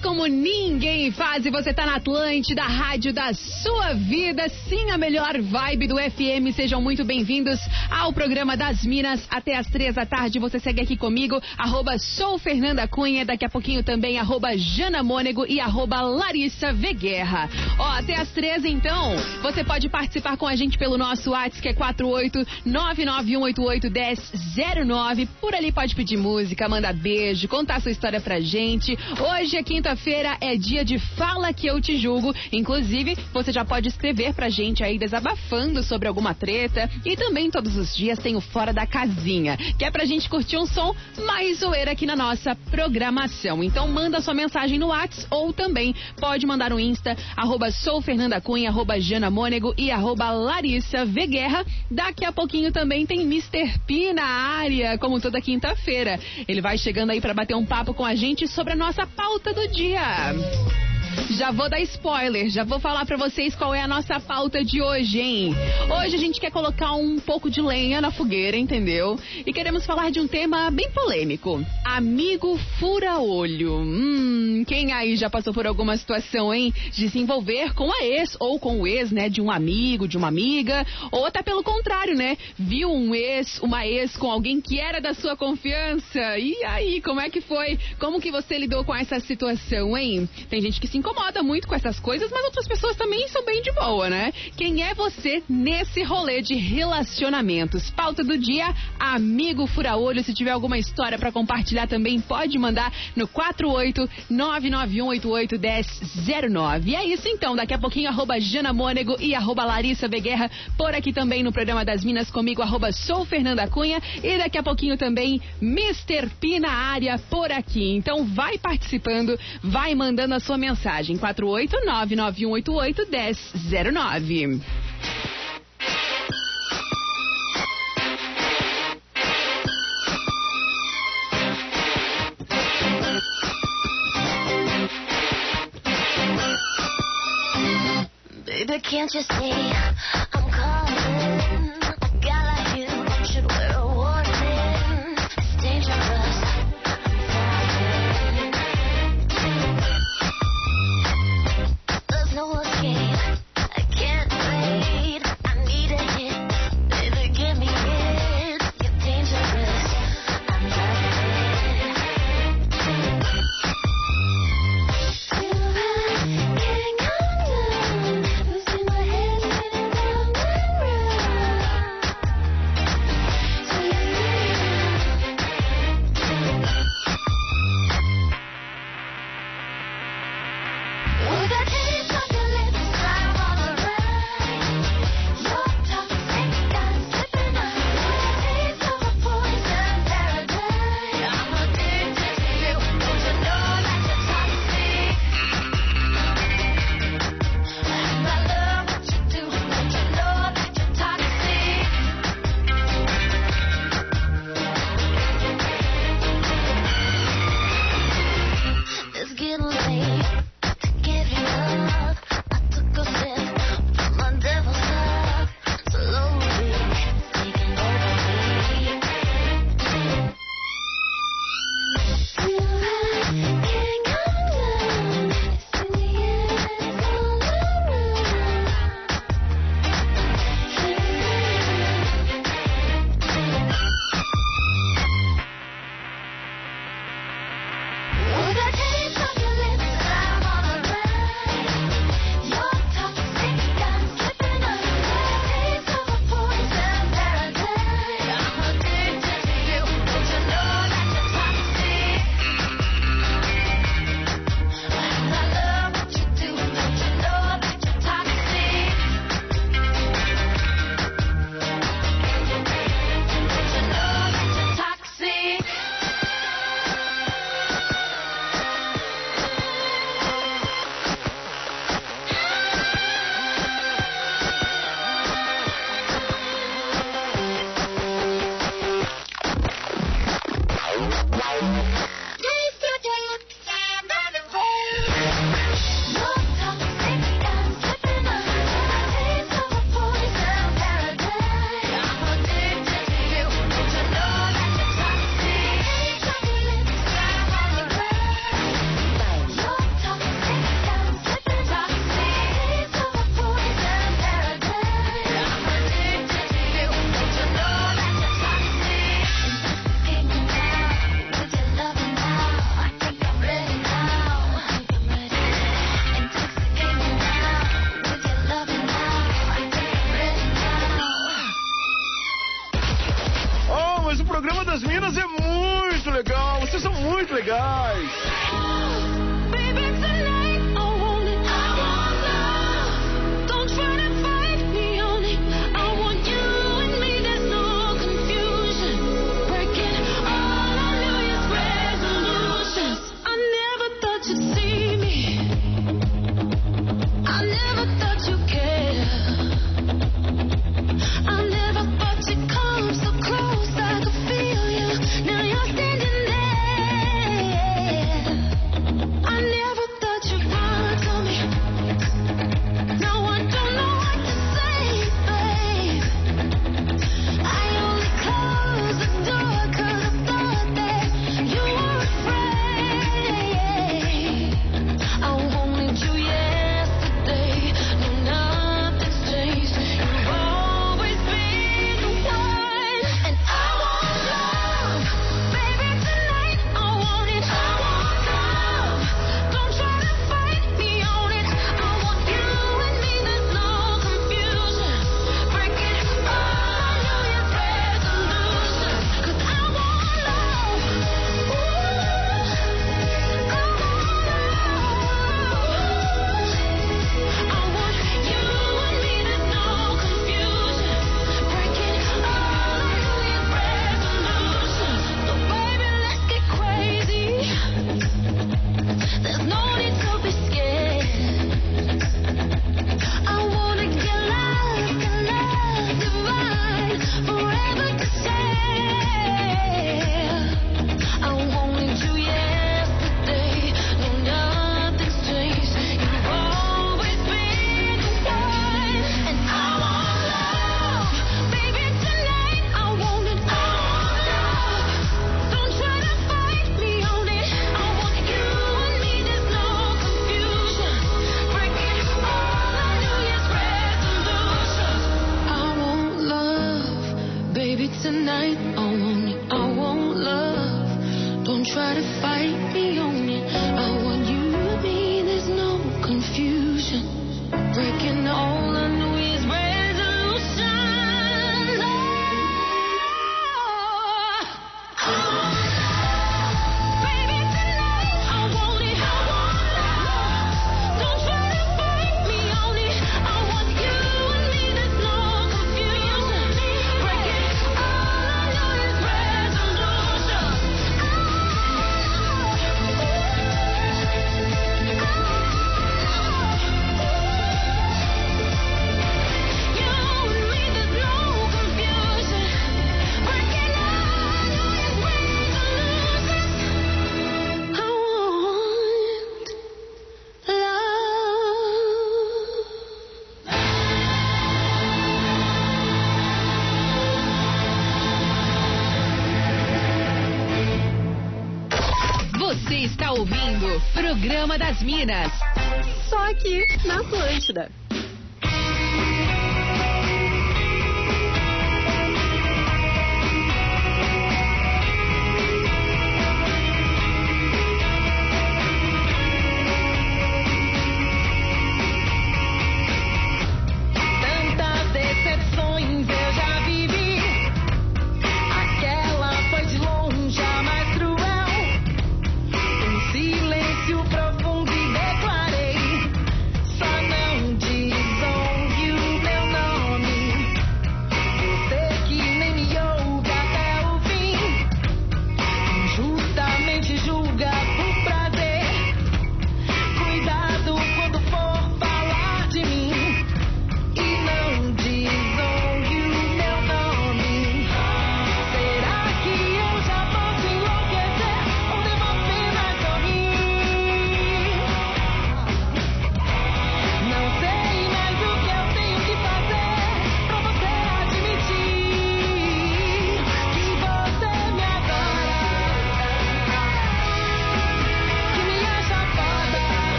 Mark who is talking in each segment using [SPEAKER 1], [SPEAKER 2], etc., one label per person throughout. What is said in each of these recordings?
[SPEAKER 1] Como ninguém faz e você tá na Atlântida, rádio da sua vida, sim, a melhor vibe do FM. Sejam muito bem-vindos ao programa das Minas. Até as três da tarde você segue aqui comigo, arroba sou Fernanda Cunha, daqui a pouquinho também arroba Jana Mônego e arroba Larissa Veguerra. Ó, até as três então, você pode participar com a gente pelo nosso WhatsApp que é 48991881009. Por ali pode pedir música, mandar beijo, contar sua história pra gente. Hoje é quinta-feira, é dia de Fala Que Eu Te Julgo. Inclusive, você já pode escrever pra gente aí desabafando sobre alguma treta. E também todos os dias tem o Fora da Casinha, que é pra gente curtir um som mais zoeira aqui na nossa programação. Então manda sua mensagem no WhatsApp ou também pode mandar no Insta, arroba soufernandacunha, arroba Jana Mônego e arroba. Daqui a pouquinho também tem Mr. P na área, como toda quinta-feira. Ele vai chegando aí para bater um papo com a gente sobre a nossa pauta do dia. Yeah. Já vou dar spoiler, já vou falar para vocês qual é a nossa pauta de hoje, hein? Hoje a gente quer colocar um pouco de lenha na fogueira, entendeu? E queremos falar de um tema bem polêmico: amigo fura-olho. Hum, quem aí já passou por alguma situação, hein? De se envolver com a ex ou com o ex, né? De um amigo, de uma amiga, ou até pelo contrário, né? Viu um ex, uma ex com alguém que era da sua confiança. E aí, como é que foi? Como que você lidou com essa situação, hein? Tem gente que se incomoda muito com essas coisas, mas outras pessoas também são bem de boa, né? Quem é você nesse rolê de relacionamentos? Pauta do dia, amigo fura-olho. Se tiver alguma história para compartilhar também, pode mandar no 48991881009. E é isso então, daqui a pouquinho, arroba Jana Mônego e arroba Larissa Beguerra, por aqui também no programa das Minas comigo, arroba sou Fernanda Cunha, e daqui a pouquinho também Mr. P na área por aqui. Então vai participando, vai mandando a sua mensagem mensagem 48991881009.
[SPEAKER 2] Baby, can't you see
[SPEAKER 3] muito legal, vocês são muito legais.
[SPEAKER 1] Programa das Minas. Só aqui na Atlântida.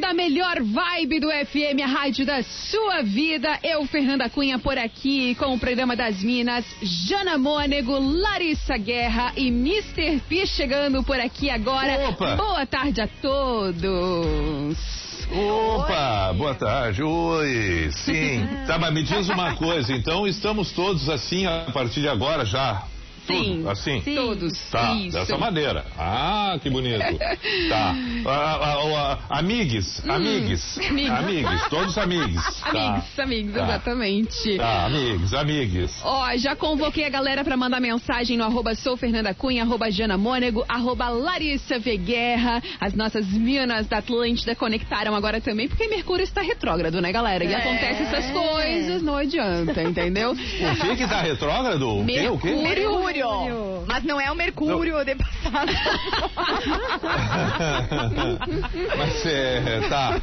[SPEAKER 1] Da melhor vibe do FM, a rádio da sua vida. Eu, Fernanda Cunha, por aqui com o programa das Minas. Jana Mônego, Larissa Guerra e Mr. P chegando por aqui agora.
[SPEAKER 4] Opa!
[SPEAKER 1] Boa tarde a todos.
[SPEAKER 4] Opa, boa tarde. Oi, sim. Tá, mas me diz uma coisa, então estamos todos assim a partir de agora já?
[SPEAKER 1] Sim,
[SPEAKER 4] Tudo, assim?
[SPEAKER 1] sim. Todos.
[SPEAKER 4] Tá,
[SPEAKER 1] Isso.
[SPEAKER 4] dessa maneira. Ah, que bonito. tá. Ah, ah, ah, amigues, amigues,
[SPEAKER 1] Hum. amigos.
[SPEAKER 4] amigues, todos amigues. Tá.
[SPEAKER 1] Amigos, amigos,
[SPEAKER 4] Tá.
[SPEAKER 1] exatamente.
[SPEAKER 4] Tá, amigos, amigues.
[SPEAKER 1] Ó, já convoquei a galera pra mandar mensagem no arroba sou Fernanda Cunha, arroba Jana Mônego, arroba Larissa V. Guerra. As nossas minas da Atlântida conectaram agora também, porque Mercúrio está retrógrado, né, galera? E
[SPEAKER 5] É.
[SPEAKER 1] acontece essas coisas, não adianta, entendeu?
[SPEAKER 4] O que que tá retrógrado? O quê? O quê?
[SPEAKER 1] Mercúrio.
[SPEAKER 5] Mas não é o Mercúrio de passado.
[SPEAKER 4] Mas é, tá,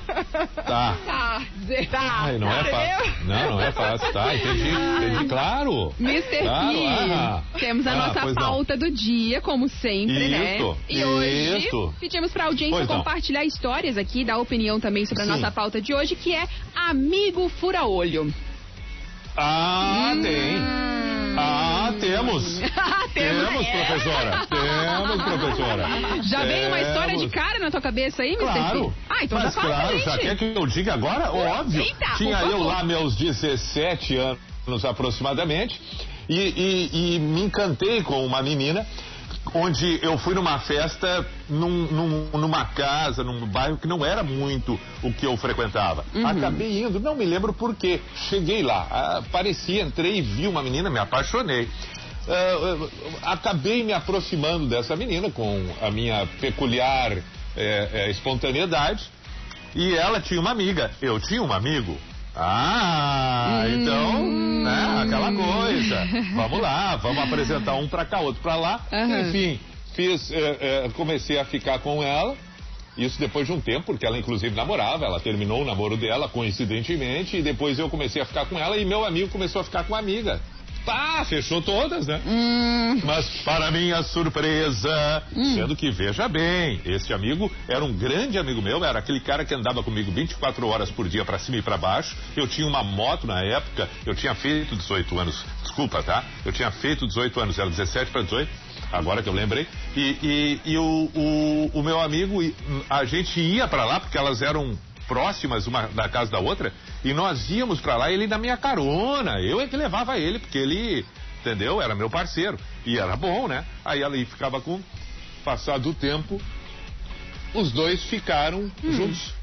[SPEAKER 4] tá.
[SPEAKER 1] Tá, Zé.
[SPEAKER 4] Ai, não é fácil. Não, não é fácil. Tá, entendi, entendi. Claro.
[SPEAKER 1] Mr.
[SPEAKER 4] Claro,
[SPEAKER 1] P,
[SPEAKER 4] ah.
[SPEAKER 1] temos a
[SPEAKER 4] Ah,
[SPEAKER 1] nossa
[SPEAKER 4] pois não.
[SPEAKER 1] pauta do dia, como sempre, né?
[SPEAKER 4] Isso,
[SPEAKER 1] E hoje
[SPEAKER 4] isso.
[SPEAKER 1] pedimos pra audiência
[SPEAKER 4] Pois não.
[SPEAKER 1] compartilhar histórias aqui, dar opinião também sobre a
[SPEAKER 4] Sim.
[SPEAKER 1] nossa pauta de hoje, que é Amigo Fura-Olho.
[SPEAKER 4] Ah,
[SPEAKER 1] Hum.
[SPEAKER 4] tem. Ah, temos. Temos, professora. Temos, professora.
[SPEAKER 1] Já veio uma história de
[SPEAKER 4] Temos.
[SPEAKER 1] cara na tua cabeça aí, Mr.
[SPEAKER 4] Claro.
[SPEAKER 1] Ah, então
[SPEAKER 4] Mas
[SPEAKER 1] já fala
[SPEAKER 4] claro, já quer que eu diga agora? Óbvio.
[SPEAKER 1] Eita,
[SPEAKER 4] Tinha eu lá meus 17 anos aproximadamente e, e- e me encantei com uma menina onde eu fui numa festa num- num- numa casa, num bairro que não era muito o que eu frequentava.
[SPEAKER 1] Uhum.
[SPEAKER 4] Acabei indo, não me lembro por quê. Cheguei lá, ah, apareci, entrei, vi uma menina, me apaixonei. Ah, acabei me aproximando dessa menina com a minha peculiar eh, eh, espontaneidade. E ela tinha uma amiga, eu tinha um amigo. Ah, então, né, aquela coisa. Vamos lá, vamos apresentar um pra cá, outro pra lá.
[SPEAKER 1] Aham.
[SPEAKER 4] Enfim, fiz, eh, eh, comecei a ficar com ela. Isso depois de um tempo, porque ela inclusive namorava, ela terminou o namoro dela, coincidentemente, e depois eu comecei a ficar com ela e meu amigo começou a ficar com a amiga. Tá, fechou todas, né?
[SPEAKER 1] Hum.
[SPEAKER 4] Mas para minha surpresa, sendo que veja bem, esse amigo era um grande amigo meu, era aquele cara que andava comigo 24 horas por dia para cima e para baixo. Eu tinha uma moto na época, eu tinha feito 18 anos, desculpa, tá? Eu tinha feito 18 anos, era 17 para 18. Agora que eu lembrei. E, e- e o, o, o meu amigo, hum, a gente ia para lá porque elas eram próximas uma da casa da outra e nós íamos pra lá ele na minha carona. Eu é que levava ele porque ele entendeu? Era meu parceiro. E era bom né? Aí ela ficava com passado o tempo os dois ficaram juntos.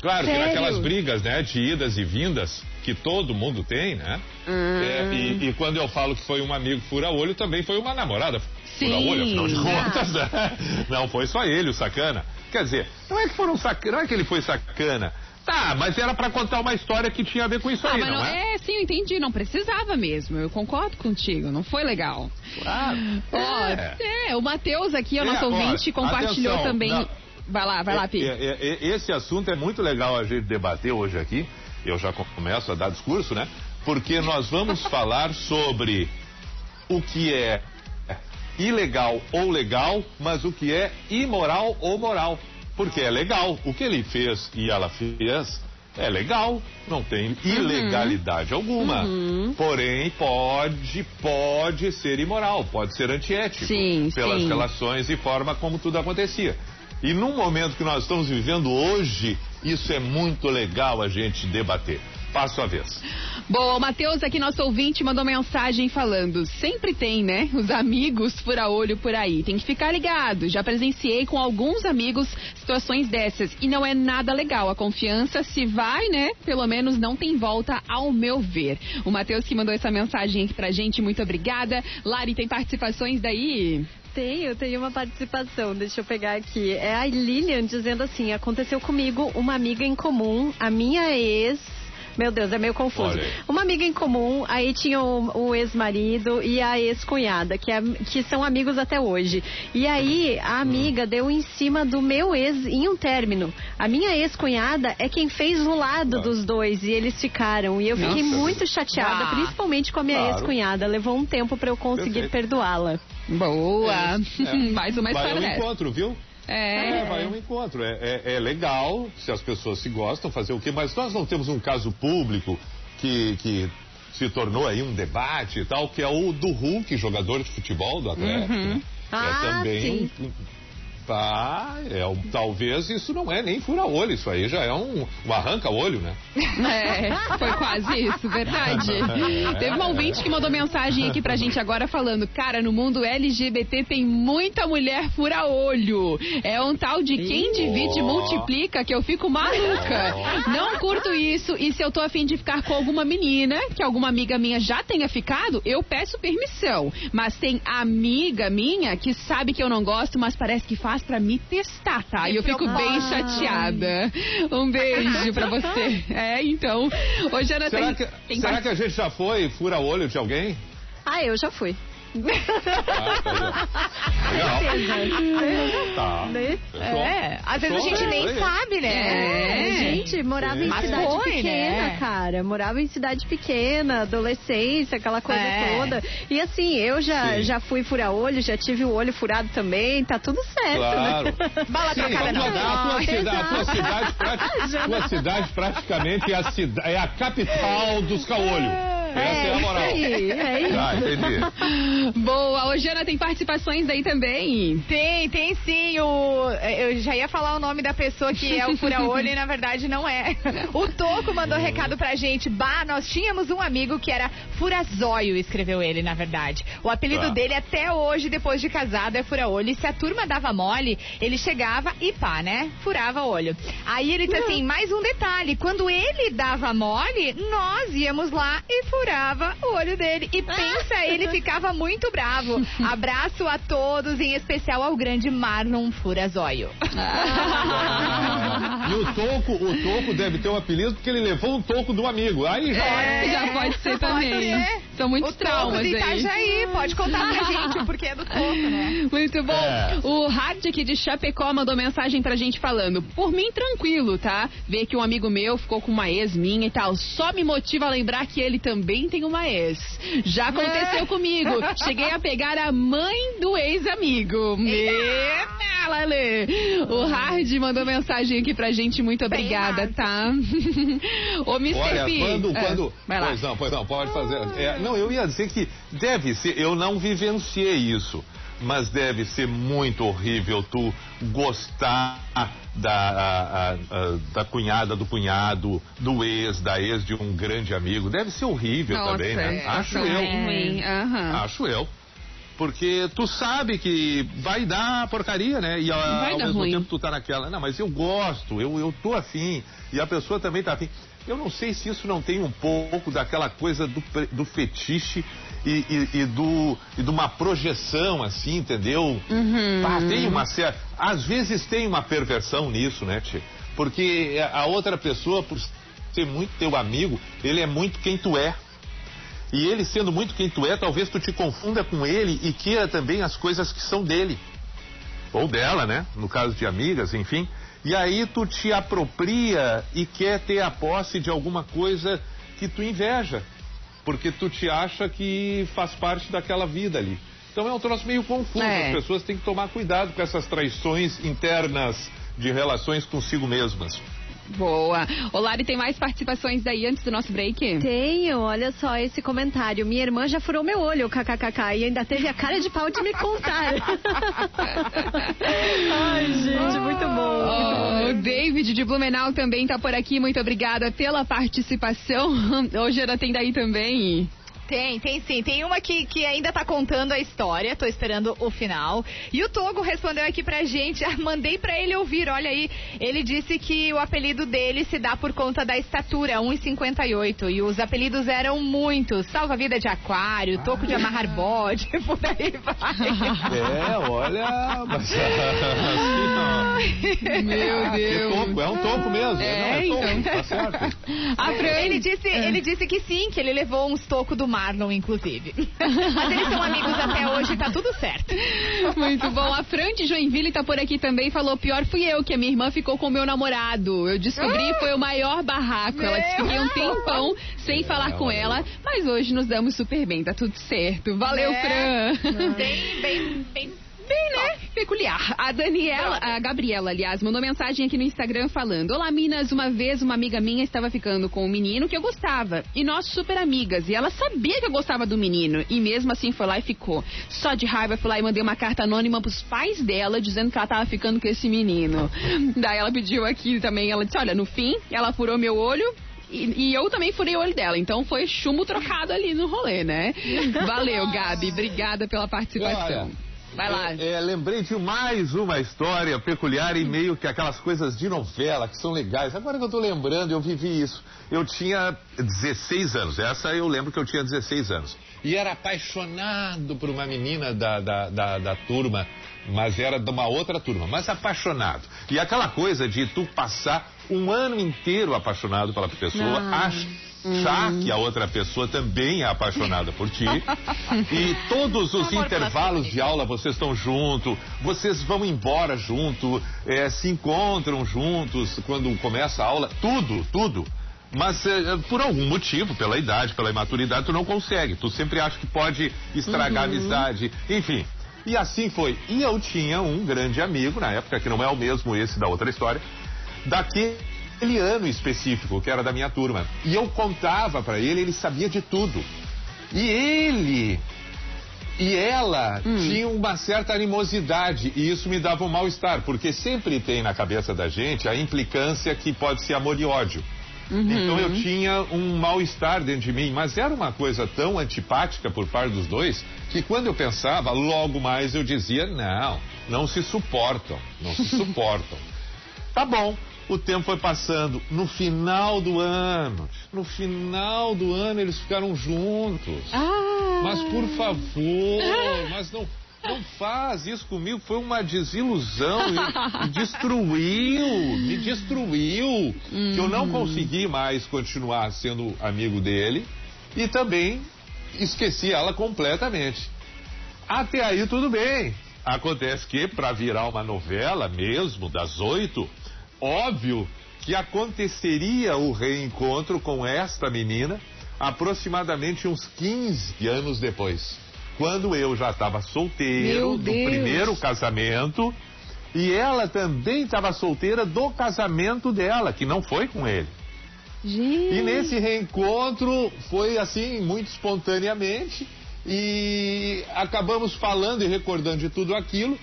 [SPEAKER 4] Claro que
[SPEAKER 1] Sério?
[SPEAKER 4] naquelas brigas né de idas e vindas que todo mundo tem né? É, e, e quando eu falo que foi um amigo fura-olho também foi uma namorada fura-olho afinal de contas né? não foi só ele o sacana quer dizer não é que foram sacana não é que ele foi sacana tá mas era pra contar uma história que tinha a ver com isso
[SPEAKER 1] Ah,
[SPEAKER 4] aí
[SPEAKER 1] mas
[SPEAKER 4] não,
[SPEAKER 1] não,
[SPEAKER 4] é
[SPEAKER 1] é, sim, eu entendi, não precisava mesmo. Eu concordo contigo, não foi legal.
[SPEAKER 4] Claro.
[SPEAKER 1] Ó,
[SPEAKER 4] É.
[SPEAKER 1] é, o Matheus aqui, o
[SPEAKER 4] É,
[SPEAKER 1] nosso
[SPEAKER 4] ó,
[SPEAKER 1] ouvinte, compartilhou
[SPEAKER 4] atenção,
[SPEAKER 1] também.
[SPEAKER 4] não.
[SPEAKER 1] Vai lá, vai lá, Pi.
[SPEAKER 4] É, é, é, esse assunto é muito legal a gente debater hoje aqui. Eu já começo a dar discurso, né? Porque nós vamos falar sobre o que é ilegal ou legal, mas o que é imoral ou moral. Porque é legal. O que ele fez e ela fez é legal, não tem ilegalidade alguma. Porém, pode, pode ser imoral, pode ser antiético.
[SPEAKER 1] Sim,
[SPEAKER 4] pelas
[SPEAKER 1] sim.
[SPEAKER 4] relações e forma como tudo acontecia. E num momento que nós estamos vivendo hoje, isso é muito legal a gente debater. Passo a vez.
[SPEAKER 1] Bom, o Matheus aqui, nosso ouvinte, mandou mensagem falando: sempre tem, né? Os amigos fura-olho por aí. Tem que ficar ligado. Já presenciei com alguns amigos situações dessas. E não é nada legal. A confiança, se vai, né? Pelo menos não tem volta, ao meu ver. O Matheus que mandou essa mensagem aqui pra gente, muito obrigada. Lari, tem participações daí?
[SPEAKER 5] Tenho, tenho uma participação, deixa eu pegar aqui. É a Lilian dizendo assim: aconteceu comigo uma amiga em comum, a minha ex. Meu Deus, é meio confuso.
[SPEAKER 4] Olha.
[SPEAKER 5] Uma amiga em comum, aí tinha o, o ex-marido e a ex-cunhada, que, é- que são amigos até hoje. E aí a amiga deu em cima do meu ex em um término. A minha ex-cunhada é quem fez o lado dos dois e eles ficaram. E eu fiquei
[SPEAKER 4] Nossa.
[SPEAKER 5] muito chateada,
[SPEAKER 1] Ah.
[SPEAKER 5] principalmente com a minha
[SPEAKER 4] Claro.
[SPEAKER 5] ex-cunhada. Levou um tempo pra eu conseguir perdoá-la.
[SPEAKER 1] Boa!
[SPEAKER 4] É.
[SPEAKER 1] Mais uma
[SPEAKER 4] Vai
[SPEAKER 1] história
[SPEAKER 4] ao
[SPEAKER 1] dessa.
[SPEAKER 4] encontro, viu?
[SPEAKER 1] É.
[SPEAKER 4] vai ao encontro. É, é- é legal, se as pessoas se gostam, fazer o quê? Mas nós não temos um caso público que, que se tornou aí um debate e tal, que é o do Hulk, jogador de futebol do Atlético. né?
[SPEAKER 5] Ah,
[SPEAKER 4] é também. Tá, é, um- talvez isso não é nem fura-olho, isso aí já é um, um arranca-olho, né?
[SPEAKER 1] É, foi quase isso, verdade. Teve uma ouvinte que mandou mensagem aqui pra gente agora falando: Cara, no mundo LGBT tem muita mulher fura-olho. É um tal de quem divide e multiplica que eu fico maluca. Não curto isso. E se eu tô afim de ficar com alguma menina, que alguma amiga minha já tenha ficado, eu peço permissão. Mas tem amiga minha que sabe que eu não gosto, mas parece que faz pra me testar, tá? E eu fico bem chateada. Um beijo pra você. É, então. Ô, Jana,
[SPEAKER 4] Será,
[SPEAKER 1] tem,
[SPEAKER 4] que,
[SPEAKER 1] tem
[SPEAKER 4] será que a gente já foi fura-olho de alguém?
[SPEAKER 5] Ah, eu já fui.
[SPEAKER 4] Ah, tá Legal.
[SPEAKER 5] Né?
[SPEAKER 6] É, às vezes a gente nem sabe, né?
[SPEAKER 5] É, gente, morava em
[SPEAKER 6] Mas
[SPEAKER 5] cidade
[SPEAKER 6] foi,
[SPEAKER 5] pequena,
[SPEAKER 6] né?
[SPEAKER 5] cara. Morava em cidade pequena, adolescência, aquela coisa
[SPEAKER 6] É.
[SPEAKER 5] toda. E assim, eu já,
[SPEAKER 4] Sim.
[SPEAKER 5] já fui fura-olho, já tive o olho furado também, tá tudo certo,
[SPEAKER 4] Claro.
[SPEAKER 5] né?
[SPEAKER 6] Bala
[SPEAKER 4] Sim,
[SPEAKER 6] trocada
[SPEAKER 4] a tua,
[SPEAKER 6] não.
[SPEAKER 4] a tua cidade, a tua cidade, prati- tua cidade praticamente é a, cida- é a capital dos caolhos. Essa é, a moral.
[SPEAKER 5] isso aí, é isso.
[SPEAKER 4] Ah, entendi.
[SPEAKER 1] Boa, ô Jana, tem participações aí também.
[SPEAKER 6] Tem, tem sim. O, eu já ia falar o nome da pessoa que é o fura-olho e na verdade não é. O Toco mandou recado pra gente. Bah, nós tínhamos um amigo que era Furazóio, escreveu ele, na verdade. O apelido
[SPEAKER 4] Tá.
[SPEAKER 6] dele até hoje, depois de casado, é Fura-Olho. E se a turma dava mole, ele chegava e pá, né? Furava olho. Aí ele disse assim: mais um detalhe: quando ele dava mole, nós íamos lá e furava o olho dele. E pensa, ele ficava muito bravo. Abraço a todos, em especial ao grande Marlon Furazóio.
[SPEAKER 4] Ah, e o Toco, o Toco deve ter um apelido porque ele levou um toco do amigo. Aí já é.
[SPEAKER 1] Já pode ser
[SPEAKER 6] Pode
[SPEAKER 1] também.
[SPEAKER 6] ser.
[SPEAKER 1] São muitos
[SPEAKER 6] o
[SPEAKER 1] traumas
[SPEAKER 6] de
[SPEAKER 1] aí.
[SPEAKER 6] Itajaí, pode contar pra gente o porquê do Toco, né?
[SPEAKER 1] Muito bom.
[SPEAKER 4] É.
[SPEAKER 1] O Hard aqui de Chapecó mandou mensagem pra gente falando: Por mim, tranquilo, tá? Ver que um amigo meu ficou com uma ex minha e tal. Só me motiva a lembrar que ele também tem uma ex. Já aconteceu comigo. Cheguei a pegar a mãe do ex-amigo. Eita, Lale. O Hard mandou mensagem aqui pra gente. Muito obrigada, tá? Ô, Mr.
[SPEAKER 4] Olha,
[SPEAKER 1] P.
[SPEAKER 4] quando,
[SPEAKER 1] Ah,
[SPEAKER 4] quando,
[SPEAKER 1] vai lá.
[SPEAKER 4] pois não, pois não, pode fazer. É, não, eu ia dizer que deve ser, eu não vivenciei isso, mas deve ser muito horrível tu gostar da, a- a- a- da cunhada, do cunhado, do ex, da ex de um grande amigo. Deve ser horrível
[SPEAKER 1] Nossa,
[SPEAKER 4] também, né?
[SPEAKER 1] é,
[SPEAKER 4] Acho eu.
[SPEAKER 1] bem ruim. Aham.
[SPEAKER 4] Acho eu. Porque tu sabe que vai dar porcaria, né? E ao mesmo
[SPEAKER 1] ruim.
[SPEAKER 4] tempo tu tá naquela. Não, mas eu gosto, eu, eu tô afim. E a pessoa também tá afim. Eu não sei se isso não tem um pouco daquela coisa do, do fetiche e, e- e do, e de uma projeção, assim, entendeu?
[SPEAKER 1] Uhum.
[SPEAKER 4] Ah, tem uma certa. Às vezes tem uma perversão nisso, né, Tchê? Porque a outra pessoa, por ser muito teu amigo, ele é muito quem tu é. E ele sendo muito quem tu é, talvez tu te confunda com ele e queira também as coisas que são dele. Ou dela, né? No caso de amigas, enfim. E aí tu te apropria e quer ter a posse de alguma coisa que tu inveja. Porque tu te acha que faz parte daquela vida ali. Então é um troço meio confuso.
[SPEAKER 1] É.
[SPEAKER 4] As pessoas têm que tomar cuidado com essas traições internas de relações consigo mesmas.
[SPEAKER 1] Boa. Ô, Lari, tem mais participações daí antes do nosso break?
[SPEAKER 5] Tenho, olha só esse comentário. Minha irmã já furou meu olho, kkkk, e ainda teve a cara de pau de me contar. Ai, gente, muito bom.
[SPEAKER 1] Ó, o David de Blumenau também tá por aqui. Muito obrigada pela participação. Hoje ela tem daí também.
[SPEAKER 6] Tem, tem sim. Tem uma que, que ainda tá contando a história, tô esperando o final. E o Togo respondeu aqui pra gente, ah, mandei pra ele ouvir, olha aí. Ele disse que o apelido dele se dá por conta da estatura, 1,58. E os apelidos eram muitos: salva-vida de aquário, toco de amarrar bode, por aí vai.
[SPEAKER 4] É, olha. Mas, assim, ó.
[SPEAKER 1] Meu
[SPEAKER 4] Que
[SPEAKER 1] Deus.
[SPEAKER 4] toco, é um toco mesmo.
[SPEAKER 1] É,
[SPEAKER 4] não, é toco,
[SPEAKER 1] então.
[SPEAKER 4] tá certo.
[SPEAKER 1] A Fran...
[SPEAKER 6] Ele disse, ele disse que sim, que ele levou uns tocos do Marlon, inclusive. Mas eles são amigos até hoje, tá tudo certo.
[SPEAKER 1] Muito bom. A Fran de Joinville tá por aqui também e falou: pior fui eu, que a minha irmã ficou com o meu namorado. Eu descobri foi o maior barraco. Ela disse que fiquei um tempão sem falar com ela, mas hoje nos damos super bem, tá tudo certo. Valeu,
[SPEAKER 6] É.
[SPEAKER 1] Fran.
[SPEAKER 6] Bem, bem, bem.
[SPEAKER 1] Bem, né? peculiar. A Daniela, a Gabriela, aliás, mandou mensagem aqui no Instagram falando: Olá, Minas, uma vez uma amiga minha estava ficando com um menino que eu gostava. E nós super amigas. E ela sabia que eu gostava do menino. E mesmo assim foi lá e ficou. Só de raiva fui lá e mandei uma carta anônima pros pais dela dizendo que ela tava ficando com esse menino. Daí ela pediu aqui também, ela disse: Olha, no fim, ela furou meu olho. E, e eu também furei o olho dela, então foi chumbo trocado ali no rolê, né? Valeu, Gabi. Obrigada pela participação.
[SPEAKER 4] Olha,
[SPEAKER 1] Vai lá.
[SPEAKER 4] É, é, lembrei de mais uma história peculiar e meio que aquelas coisas de novela que são legais. Agora que eu tô lembrando, eu vivi isso. Eu tinha 16 anos. Essa eu lembro que eu tinha 16 anos. E era apaixonado por uma menina da, da, da, da turma, mas era de uma outra turma, mas apaixonado. E aquela coisa de tu passar um ano inteiro apaixonado pela pessoa,
[SPEAKER 1] Ah.
[SPEAKER 4] Achar que a outra pessoa também é apaixonada por ti. e todos os intervalos de aula vocês estão junto, vocês vão embora junto, é, se encontram juntos quando começa a aula, tudo, tudo. Mas é, por algum motivo, pela idade, pela imaturidade, tu não consegue. Tu sempre acha que pode estragar a amizade, enfim. E assim foi. E eu tinha um grande amigo, na época, que não é o mesmo esse da outra história, daquele ano específico, que era da minha turma. E eu contava pra ele, ele sabia de tudo. E ele e ela tinha uma certa animosidade e isso me dava um mal-estar, porque sempre tem na cabeça da gente a implicância que pode ser amor e ódio. Então eu tinha um mal-estar dentro de mim, mas era uma coisa tão antipática por parte dos dois que quando eu pensava, logo mais eu dizia: não, não se suportam, não se suportam. Tá bom. O tempo foi passando. No final do ano, no final do ano eles ficaram juntos.
[SPEAKER 1] Ah.
[SPEAKER 4] Mas por favor, mas não, não faz isso comigo. Foi uma desilusão. Me destruiu, me destruiu. Que eu não consegui mais continuar sendo amigo dele. E também esqueci ela completamente. Até aí tudo bem. Acontece que para virar uma novela mesmo, das oito, óbvio que aconteceria o reencontro com esta menina aproximadamente uns 15 anos depois. Quando eu já estava solteiro do primeiro casamento e ela também estava solteira do casamento dela, que não foi com ele.
[SPEAKER 1] Gente.
[SPEAKER 4] E nesse reencontro foi assim, muito espontaneamente. E acabamos falando e recordando de tudo aquilo.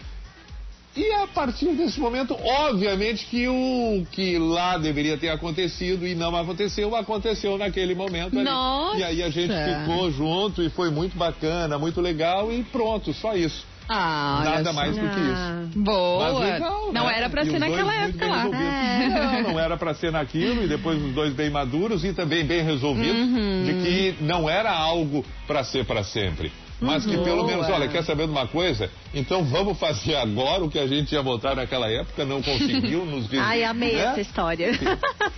[SPEAKER 4] E a partir desse momento, obviamente que o que lá deveria ter acontecido e não aconteceu, aconteceu naquele momento ali.
[SPEAKER 1] Nossa!
[SPEAKER 4] E aí a gente ficou junto e foi muito bacana, muito legal e pronto, só isso.
[SPEAKER 1] Ah,
[SPEAKER 4] Nada mais do que isso.
[SPEAKER 1] Boa.
[SPEAKER 4] Mas legal,
[SPEAKER 1] não
[SPEAKER 4] né?
[SPEAKER 1] era pra
[SPEAKER 4] E
[SPEAKER 1] ser naquela época lá. É.
[SPEAKER 4] Não, não era pra ser naquilo e depois os dois bem maduros e também bem resolvidos
[SPEAKER 1] Uhum.
[SPEAKER 4] de que não era algo pra ser pra sempre. Mas que pelo
[SPEAKER 1] Boa.
[SPEAKER 4] menos, olha, quer saber de uma coisa? Então vamos fazer agora o que a gente ia botar naquela época, não conseguiu nos dias.
[SPEAKER 5] Ai, amei
[SPEAKER 4] né?
[SPEAKER 5] essa história.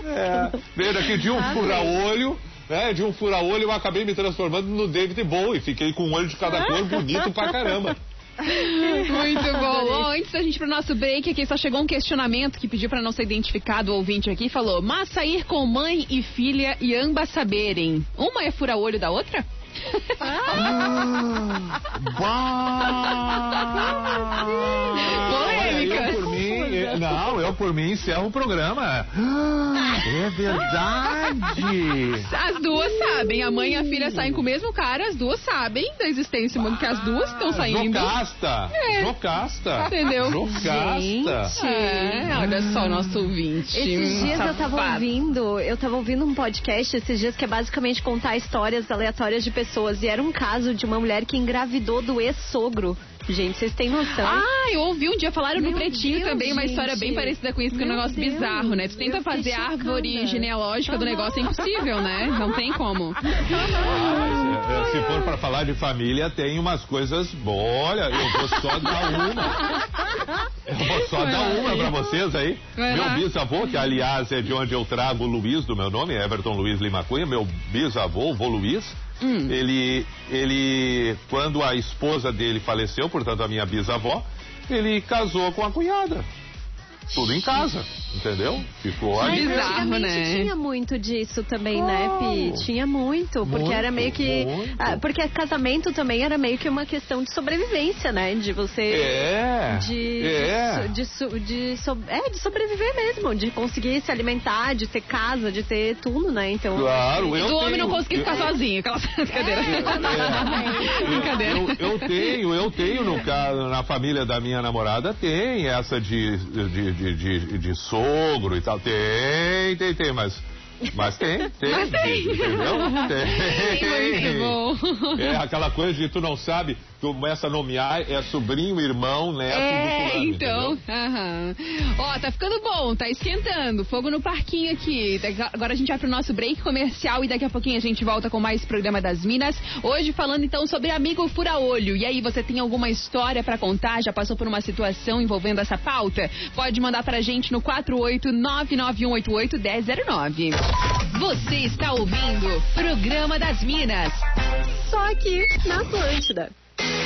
[SPEAKER 4] É, veio daqui de um fura-olho, né? De um fura-olho eu acabei me transformando no David Bowie. Fiquei com um olho de cada cor, bonito pra caramba.
[SPEAKER 1] Muito bom. Ó, antes da gente ir pro nosso break aqui, só chegou um questionamento que pediu pra não ser identificado o ouvinte aqui. Falou, mas sair com mãe e filha e ambas saberem, uma é fura-olho da outra?
[SPEAKER 4] oh, eu por mim encerro o programa. É verdade.
[SPEAKER 1] As duas sabem, a mãe e a filha saem com o mesmo cara, as duas sabem da existência humana, que as duas estão saindo.
[SPEAKER 4] Jocasta.
[SPEAKER 1] É.
[SPEAKER 4] Jocasta.
[SPEAKER 1] Entendeu?
[SPEAKER 4] Jocasta.
[SPEAKER 1] É, olha só o nosso ouvinte.
[SPEAKER 5] Esses dias eu tava
[SPEAKER 1] Safado.
[SPEAKER 5] ouvindo, eu tava ouvindo um podcast esses dias que é basicamente contar histórias aleatórias de pessoas. E era um caso de uma mulher que engravidou do ex-sogro. Gente, vocês têm noção?
[SPEAKER 1] Ah, eu ouvi um dia falaram no
[SPEAKER 5] Meu
[SPEAKER 1] Pretinho
[SPEAKER 5] Deus,
[SPEAKER 1] também, uma
[SPEAKER 5] gente.
[SPEAKER 1] história bem parecida com isso, que é um negócio
[SPEAKER 5] Deus.
[SPEAKER 1] bizarro, né? Tu tenta fazer a árvore genealógica do
[SPEAKER 5] Aham.
[SPEAKER 1] negócio, é impossível, né? Não tem como.
[SPEAKER 4] Ah, se, se for pra falar de família, tem umas coisas. Olha, eu vou só dar uma. Eu vou só
[SPEAKER 1] Vai
[SPEAKER 4] dar
[SPEAKER 1] lá,
[SPEAKER 4] uma
[SPEAKER 1] aí.
[SPEAKER 4] pra vocês aí.
[SPEAKER 1] Vai
[SPEAKER 4] meu
[SPEAKER 1] lá.
[SPEAKER 4] bisavô, que aliás é de onde eu trago o Luiz do meu nome, Everton Luiz Lima Cunha, meu bisavô, o vô Luiz.
[SPEAKER 1] Hum.
[SPEAKER 4] Ele, ele, quando a esposa dele faleceu, portanto a minha bisavó, ele casou com a cunhada. Tudo em casa. entendeu? Ficou
[SPEAKER 5] Mas
[SPEAKER 4] ali.
[SPEAKER 1] bizarro, né?
[SPEAKER 5] tinha muito disso também, né,
[SPEAKER 4] Claro.
[SPEAKER 5] Pi? Tinha muito, porque
[SPEAKER 4] Muito,
[SPEAKER 5] era meio que. ah, porque casamento também era meio que uma questão de sobrevivência, né? De você.
[SPEAKER 4] É.
[SPEAKER 5] De,
[SPEAKER 4] é.
[SPEAKER 5] de, so- de, so- é, de sobreviver mesmo, de conseguir se alimentar, de ter casa, de ter tudo, né? Então.
[SPEAKER 4] Claro, eu
[SPEAKER 1] Do homem
[SPEAKER 4] tenho-
[SPEAKER 1] não conseguir ficar
[SPEAKER 4] eu-
[SPEAKER 1] sozinho. Aquela brincadeira.
[SPEAKER 4] É.
[SPEAKER 1] Brincadeira.
[SPEAKER 4] Eu, eu tenho, eu tenho no caso, na família da minha namorada, tem essa de, de, de, de, de sogro e tal. Tem, tem, tem, mas. Mas tem, tem,
[SPEAKER 1] Mas tem.
[SPEAKER 4] entendeu? Tem. É aquela coisa de tu não sabe, começa a nomear, é sobrinho, irmão, neto do
[SPEAKER 1] É,
[SPEAKER 4] fulano,
[SPEAKER 1] então.
[SPEAKER 4] entendeu?
[SPEAKER 1] aham. Ó, tá ficando bom, tá esquentando. Fogo no parquinho aqui. Daqui- Agora a gente vai pro nosso break comercial e daqui a pouquinho a gente volta com mais programa das Minas. Hoje falando então sobre amigo fura-olho. E aí, você tem alguma história pra contar? Já passou por uma situação envolvendo essa pauta? Pode mandar pra gente no 48991881009. Você está ouvindo Programa das Minas.
[SPEAKER 5] Só aqui na Atlântida.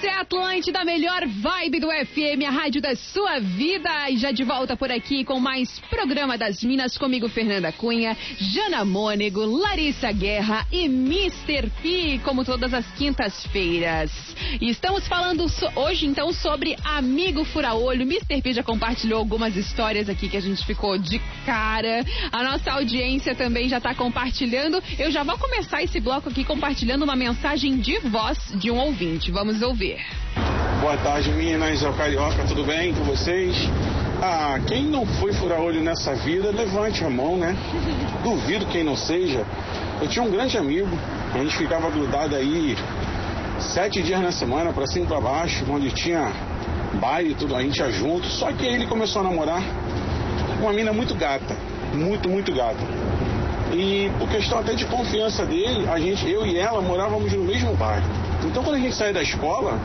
[SPEAKER 1] Essa é a Atlântida, a melhor vibe do FM, a rádio da sua vida. E já de volta por aqui com mais programa das Minas, comigo Fernanda Cunha, Jana Mônego, Larissa Guerra e Mr. P, como todas as quintas-feiras. Estamos falando so- hoje então sobre Amigo Fura-Olho. Mr. P já compartilhou algumas histórias aqui que a gente ficou de cara. A nossa audiência também já está compartilhando. Eu já vou começar esse bloco aqui compartilhando uma mensagem de voz de um ouvinte. Vamos ouvir.
[SPEAKER 7] Boa tarde, meninas. É o Carioca, tudo bem com vocês? Ah, quem não foi furar olho nessa vida, levante a mão, né? Duvido quem não seja. Eu tinha um grande amigo, a gente ficava grudado aí sete dias na semana, pra cima e pra baixo, onde tinha baile e tudo, a gente ia junto. Só que aí ele começou a namorar uma mina muito gata, muito, muito gata. E por questão até de confiança dele, a gente, eu e ela morávamos no mesmo bairro. Então quando a gente saía da escola,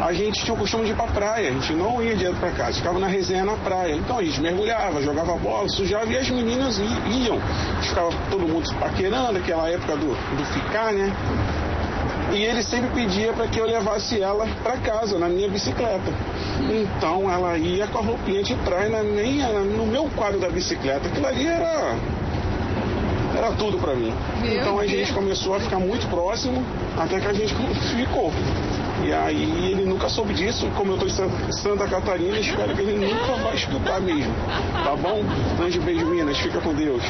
[SPEAKER 7] a gente tinha o costume de ir pra praia, a gente não ia direto pra casa, ficava na resenha na praia. Então a gente mergulhava, jogava bola, sujava e as meninas iam. Ficava todo mundo se paquerando, aquela época do, do ficar, né? E ele sempre pedia para que eu levasse ela para casa na minha bicicleta. Então ela ia com a roupinha de praia na minha, no meu quadro da bicicleta. Aquilo ali era era tudo para mim.
[SPEAKER 1] Meu
[SPEAKER 7] então a gente começou a ficar muito próximo até que a gente ficou. E aí ele nunca soube disso. Como eu tô em Santa- Santa Catarina, espero que ele nunca vai escutar mesmo. Tá bom? Grande beijo, Minas. Fica com Deus.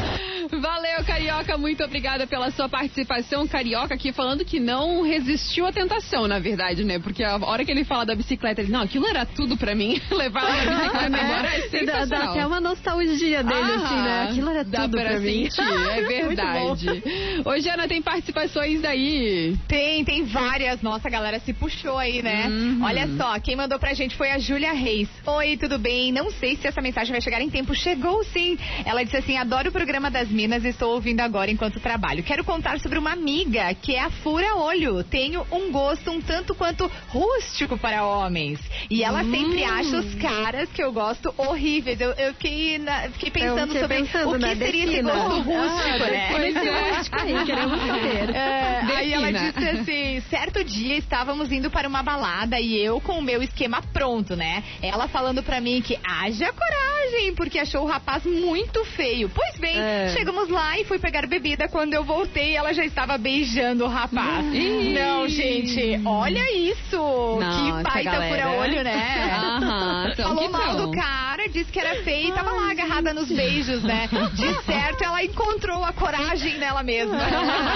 [SPEAKER 1] Carioca. Muito obrigada pela sua participação. Carioca aqui falando que não resistiu à tentação, na verdade, né? Porque a hora que ele fala da bicicleta, ele, não, aquilo era tudo pra mim. Levar a bicicleta embora é
[SPEAKER 5] Dá,
[SPEAKER 1] sensacional.
[SPEAKER 5] dá até uma nostalgia dele, assim, né?
[SPEAKER 1] Ah,
[SPEAKER 5] Aquilo era
[SPEAKER 1] dá
[SPEAKER 5] tudo
[SPEAKER 1] pra
[SPEAKER 5] pra mim.
[SPEAKER 1] sentir, é verdade. Ô, Jana, tem participações daí?
[SPEAKER 6] Tem, tem várias. Nossa, a galera se puxou aí, né?
[SPEAKER 1] Uhum.
[SPEAKER 6] Olha só, quem mandou pra gente foi a Júlia Reis. Oi, tudo bem? Não sei se essa mensagem vai chegar em tempo. Chegou sim. Ela disse assim: adoro o programa das Minas e estou ouvindo agora enquanto trabalho. Quero contar sobre uma amiga que é a Fura Olho. Tenho um gosto um tanto quanto rústico para homens. E ela
[SPEAKER 5] Hum.
[SPEAKER 6] sempre acha os caras que eu gosto horríveis. Eu, eu fiquei, na- fiquei pensando
[SPEAKER 5] fiquei
[SPEAKER 6] sobre
[SPEAKER 5] pensando,
[SPEAKER 6] o que
[SPEAKER 5] né?
[SPEAKER 6] seria esse
[SPEAKER 5] Defina.
[SPEAKER 6] gosto rústico,
[SPEAKER 5] Ah,
[SPEAKER 6] né?
[SPEAKER 5] esse rústico aí, queremos saber.
[SPEAKER 6] É, aí ela disse assim: certo dia estávamos indo para uma balada e eu com o meu esquema pronto, né? Ela falando pra mim que haja coragem, porque achou o rapaz muito feio. Pois bem,
[SPEAKER 5] É.
[SPEAKER 6] chegamos lá e fui pegar bebida. Quando eu voltei, ela já estava beijando o rapaz.
[SPEAKER 1] Ih.
[SPEAKER 6] Não, gente, olha isso!
[SPEAKER 1] Nossa,
[SPEAKER 6] que baita
[SPEAKER 1] galera.
[SPEAKER 6] fura-olho, né?
[SPEAKER 1] Aham, então,
[SPEAKER 6] Falou mal
[SPEAKER 1] bom.
[SPEAKER 6] do cara, disse que era feio e tava lá agarrada nos beijos, né? De certo, ela encontrou a coragem nela mesma.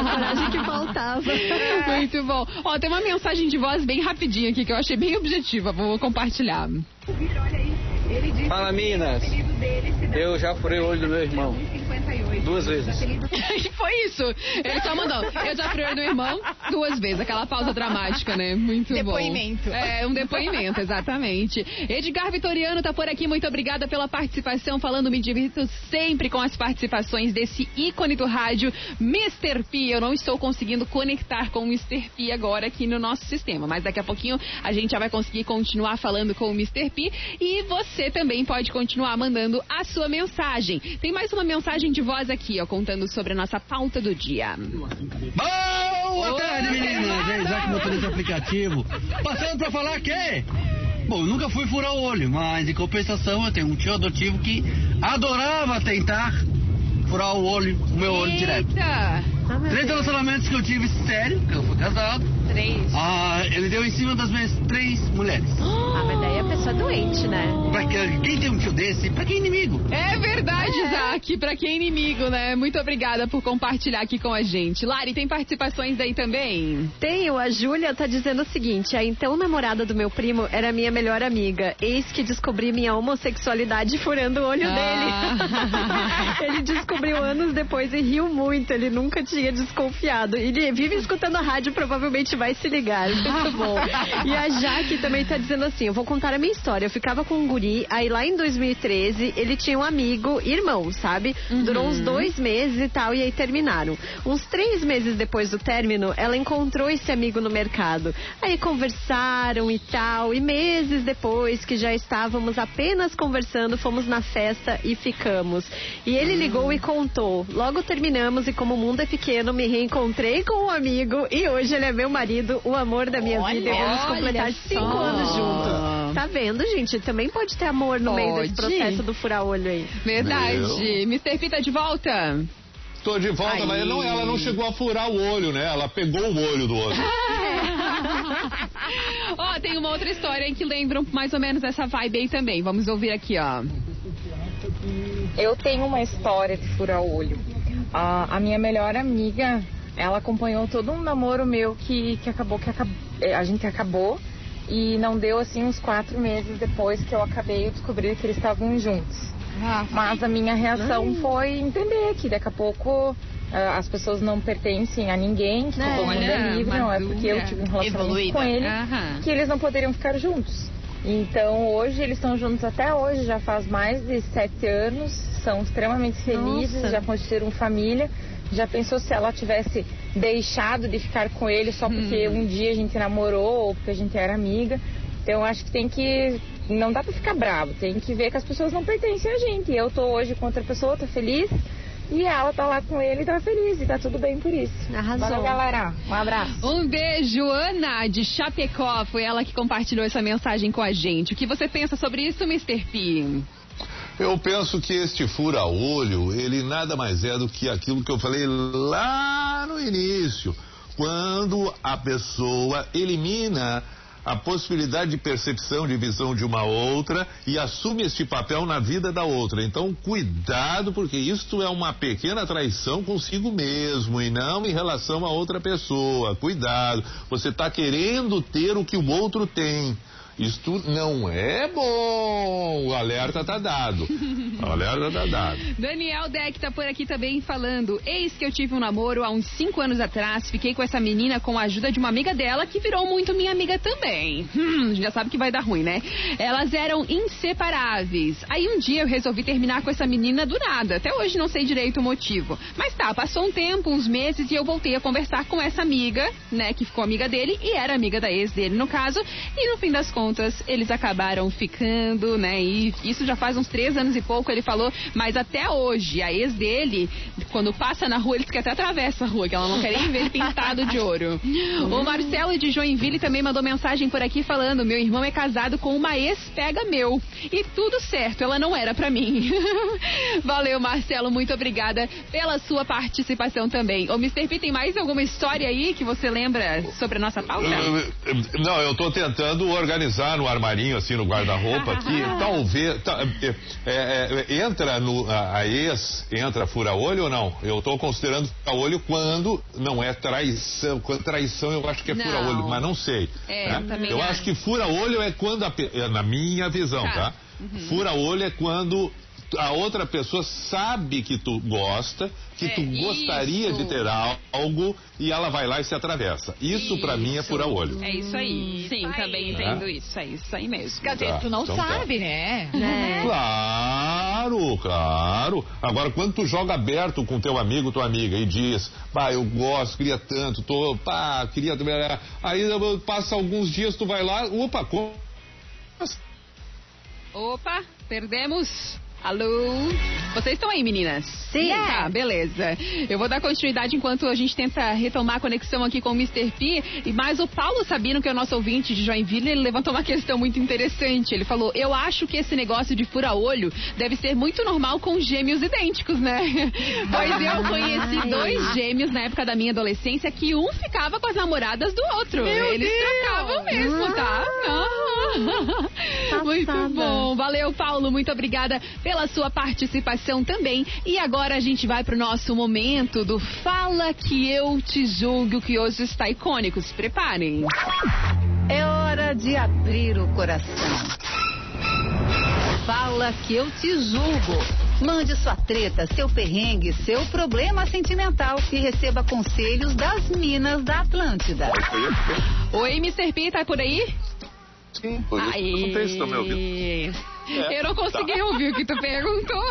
[SPEAKER 5] A coragem que faltava.
[SPEAKER 1] Muito bom. Ó, tem uma mensagem de voz bem rapidinha aqui que eu achei bem objetiva. Vou compartilhar.
[SPEAKER 8] Fala Minas, eu já furei o olho do meu irmão duas vezes.
[SPEAKER 1] Foi isso. Ele só mandou. Eu já fui do irmão duas vezes. Aquela pausa dramática, né? Muito
[SPEAKER 6] Depoimento.
[SPEAKER 1] bom. É, um depoimento, exatamente. Edgar Vitoriano tá por aqui. Muito obrigada pela participação. Falando, me divirto sempre com as participações desse ícone do rádio, Mr. P. Eu não estou conseguindo conectar com o Mr. P agora aqui no nosso sistema, mas daqui a pouquinho a gente já vai conseguir continuar falando com o Mr. P. E você também pode continuar mandando a sua mensagem. Tem mais uma mensagem de voz aqui, ó, contando sobre a nossa pauta do dia.
[SPEAKER 9] Boa tarde, meninas. É Isaac, motorista aplicativo. Passando pra falar que... Bom, nunca fui furar o olho, mas em compensação eu tenho um tio adotivo que adorava tentar furar o olho, o meu olho direto. Três relacionamentos que eu tive sério, que eu fui casado.
[SPEAKER 1] Três.
[SPEAKER 9] Ah, ele deu em cima das minhas três mulheres.
[SPEAKER 5] Ah, mas daí a pessoa é doente, né?
[SPEAKER 9] Pra que- quem tem um tio desse, pra que inimigo?
[SPEAKER 1] É verdade, Isaac. Pra quem é inimigo, né? Muito obrigada por compartilhar aqui com a gente. Lari, tem participações aí também?
[SPEAKER 5] Tenho, a Júlia tá dizendo o seguinte: a então namorada do meu primo era minha melhor amiga. Eis que descobri minha homossexualidade furando o olho
[SPEAKER 1] Ah.
[SPEAKER 5] dele. ele descobriu anos depois e riu muito. Ele nunca tinha desconfiado. Ele vive escutando a rádio, provavelmente vai se ligar. Muito bom. E a Jaque também tá dizendo assim: eu vou contar a minha história. Eu ficava com um guri, aí lá em 2013 ele tinha um amigo, irmão, sabe? Durou uns dois meses e tal, e aí terminaram. Uns três meses depois do término, ela encontrou esse amigo no mercado. Aí conversaram e tal, e meses depois que já estávamos apenas conversando, fomos na festa e ficamos. E ele ligou e contou. Logo terminamos e como o mundo é pequeno, me reencontrei com um amigo e hoje ele é meu marido, o amor da minha vida. E vamos
[SPEAKER 1] olha
[SPEAKER 5] completar
[SPEAKER 1] só.
[SPEAKER 5] cinco anos juntos. Tá vendo, gente? Também pode ter amor no meio desse
[SPEAKER 1] Pode.
[SPEAKER 5] processo do furar-olho aí.
[SPEAKER 1] Verdade. Mr. P tá de volta?
[SPEAKER 4] Tô de volta,
[SPEAKER 1] Aí.
[SPEAKER 4] mas não, ela não chegou a furar o olho, né? Ela pegou o olho do outro.
[SPEAKER 1] ó, tem uma outra história aí que lembram mais ou menos essa vibe aí também. Vamos ouvir aqui, ó.
[SPEAKER 10] Eu tenho uma história de furar o olho. A, a minha melhor amiga, ela acompanhou todo um namoro meu que, que acabou, que acab- eh, a gente acabou e não deu assim uns quatro meses depois que eu acabei eu descobri que eles estavam juntos. Mas a minha reação foi entender que daqui a pouco ah, as pessoas não pertencem a ninguém, que todo mundo é livre, não é porque eu tive um relacionamento
[SPEAKER 1] evoluída.
[SPEAKER 10] com ele
[SPEAKER 1] Aham.
[SPEAKER 10] que eles não poderiam ficar juntos. Então hoje eles estão juntos até hoje, já faz mais de sete anos, são extremamente felizes,
[SPEAKER 5] Nossa.
[SPEAKER 10] já construíram família. Já pensou se ela tivesse deixado de ficar com ele só porque um dia a gente namorou ou porque a gente era amiga? Então eu acho que tem que. Não dá pra ficar bravo, tem que ver que as pessoas não pertencem a gente. Eu tô hoje com outra pessoa, tô feliz. E ela tá lá com ele e tá feliz, e tá tudo bem por isso.
[SPEAKER 5] Arrasou.
[SPEAKER 10] Valeu, galera. Um abraço.
[SPEAKER 1] Um beijo, Ana, de Chapecó. Foi ela que compartilhou essa mensagem com a gente. O que você pensa sobre isso, Mr. P?
[SPEAKER 4] Eu penso que este fura-olho, ele nada mais é do que aquilo que eu falei lá no início. Quando a pessoa elimina a possibilidade de percepção, de visão de uma outra e assume este papel na vida da outra. Então, cuidado, porque isto é uma pequena traição consigo mesmo e não em relação a outra pessoa. Cuidado, você está querendo ter o que o outro tem. Isto não é bom. O alerta tá dado. O alerta tá dado.
[SPEAKER 1] Daniel Deck tá por aqui também falando. Eis que eu tive um namoro há uns 5 anos atrás. Fiquei com essa menina com a ajuda de uma amiga dela que virou muito minha amiga também. Hum, já sabe que vai dar ruim, né? Elas eram inseparáveis. Aí um dia eu resolvi terminar com essa menina do nada. Até hoje não sei direito o motivo. Mas tá, passou um tempo, uns meses, e eu voltei a conversar com essa amiga, né? Que ficou amiga dele e era amiga da ex dele, no caso. E no fim das contas, eles acabaram ficando, né? E isso já faz uns três anos e pouco, ele falou. Mas até hoje, a ex dele, quando passa na rua, eles que até atravessa a rua, que ela não quer nem ver pintado de ouro. O Marcelo de Joinville também mandou mensagem por aqui falando: meu irmão é casado com uma ex-pega meu. E tudo certo, ela não era pra mim. Valeu, Marcelo, muito obrigada pela sua participação também. Ô, Mr. P, tem mais alguma história aí que você lembra sobre a nossa pauta?
[SPEAKER 4] Não, eu tô tentando organizar no armarinho, assim, no guarda-roupa aqui. Talvez. tá, é, é, entra no. A, a ex, entra fura-olho ou não? Eu tô considerando fura-olho quando não é traição. Quando traição eu acho que é fura-olho, mas não sei.
[SPEAKER 1] É,
[SPEAKER 4] né?
[SPEAKER 1] eu acho.
[SPEAKER 4] que fura-olho é quando, a é, na minha visão,
[SPEAKER 1] Tá.
[SPEAKER 4] tá? Fura-olho é quando a outra pessoa sabe que tu gosta, que
[SPEAKER 1] É,
[SPEAKER 4] tu gostaria
[SPEAKER 1] isso.
[SPEAKER 4] de ter al- algo e ela vai lá e se atravessa. Isso pra mim é
[SPEAKER 1] Isso.
[SPEAKER 4] fura-olho.
[SPEAKER 1] É isso aí. Sim,
[SPEAKER 6] aí.
[SPEAKER 1] também entendo isso. É isso aí mesmo.
[SPEAKER 6] Quer dizer,
[SPEAKER 4] Tá,
[SPEAKER 6] tu não
[SPEAKER 4] então tá.
[SPEAKER 6] sabe, né?
[SPEAKER 5] É.
[SPEAKER 4] Claro, claro. Agora, quando tu joga aberto com teu amigo, tua amiga, e diz, pá, eu gosto, queria tanto, tô, pá, queria. Aí passa alguns dias, tu vai lá, opa, como?
[SPEAKER 1] Opa, perdemos. Alô? Vocês estão aí, meninas?
[SPEAKER 5] Sim.
[SPEAKER 1] Tá, beleza. Eu vou dar continuidade enquanto a gente tenta retomar a conexão aqui com o Mr. P. Mais o Paulo Sabino, que é o nosso ouvinte de Joinville, ele levantou uma questão muito interessante. Ele falou: Eu acho que esse negócio de fura-olho deve ser muito normal com gêmeos idênticos, né? Pois eu conheci dois gêmeos na época da minha adolescência que um ficava com as namoradas do outro.
[SPEAKER 6] Meu
[SPEAKER 1] Eles
[SPEAKER 6] Deus!
[SPEAKER 1] trocavam mesmo, tá? Ah. Muito bom. Valeu, Paulo. Muito obrigada pela sua participação também. E agora a gente vai pro nosso momento do Fala que eu te julgo, que hoje está icônico. Se preparem.
[SPEAKER 11] É hora de abrir o coração. Fala que eu te julgo. Mande sua treta, seu perrengue, seu problema sentimental e receba conselhos das minas da Atlântida.
[SPEAKER 1] Oi, Mr. P, tá por aí?
[SPEAKER 4] Sim, por isso me ouvindo. É,
[SPEAKER 1] Eu não consegui
[SPEAKER 4] tá.
[SPEAKER 1] ouvir o que tu perguntou.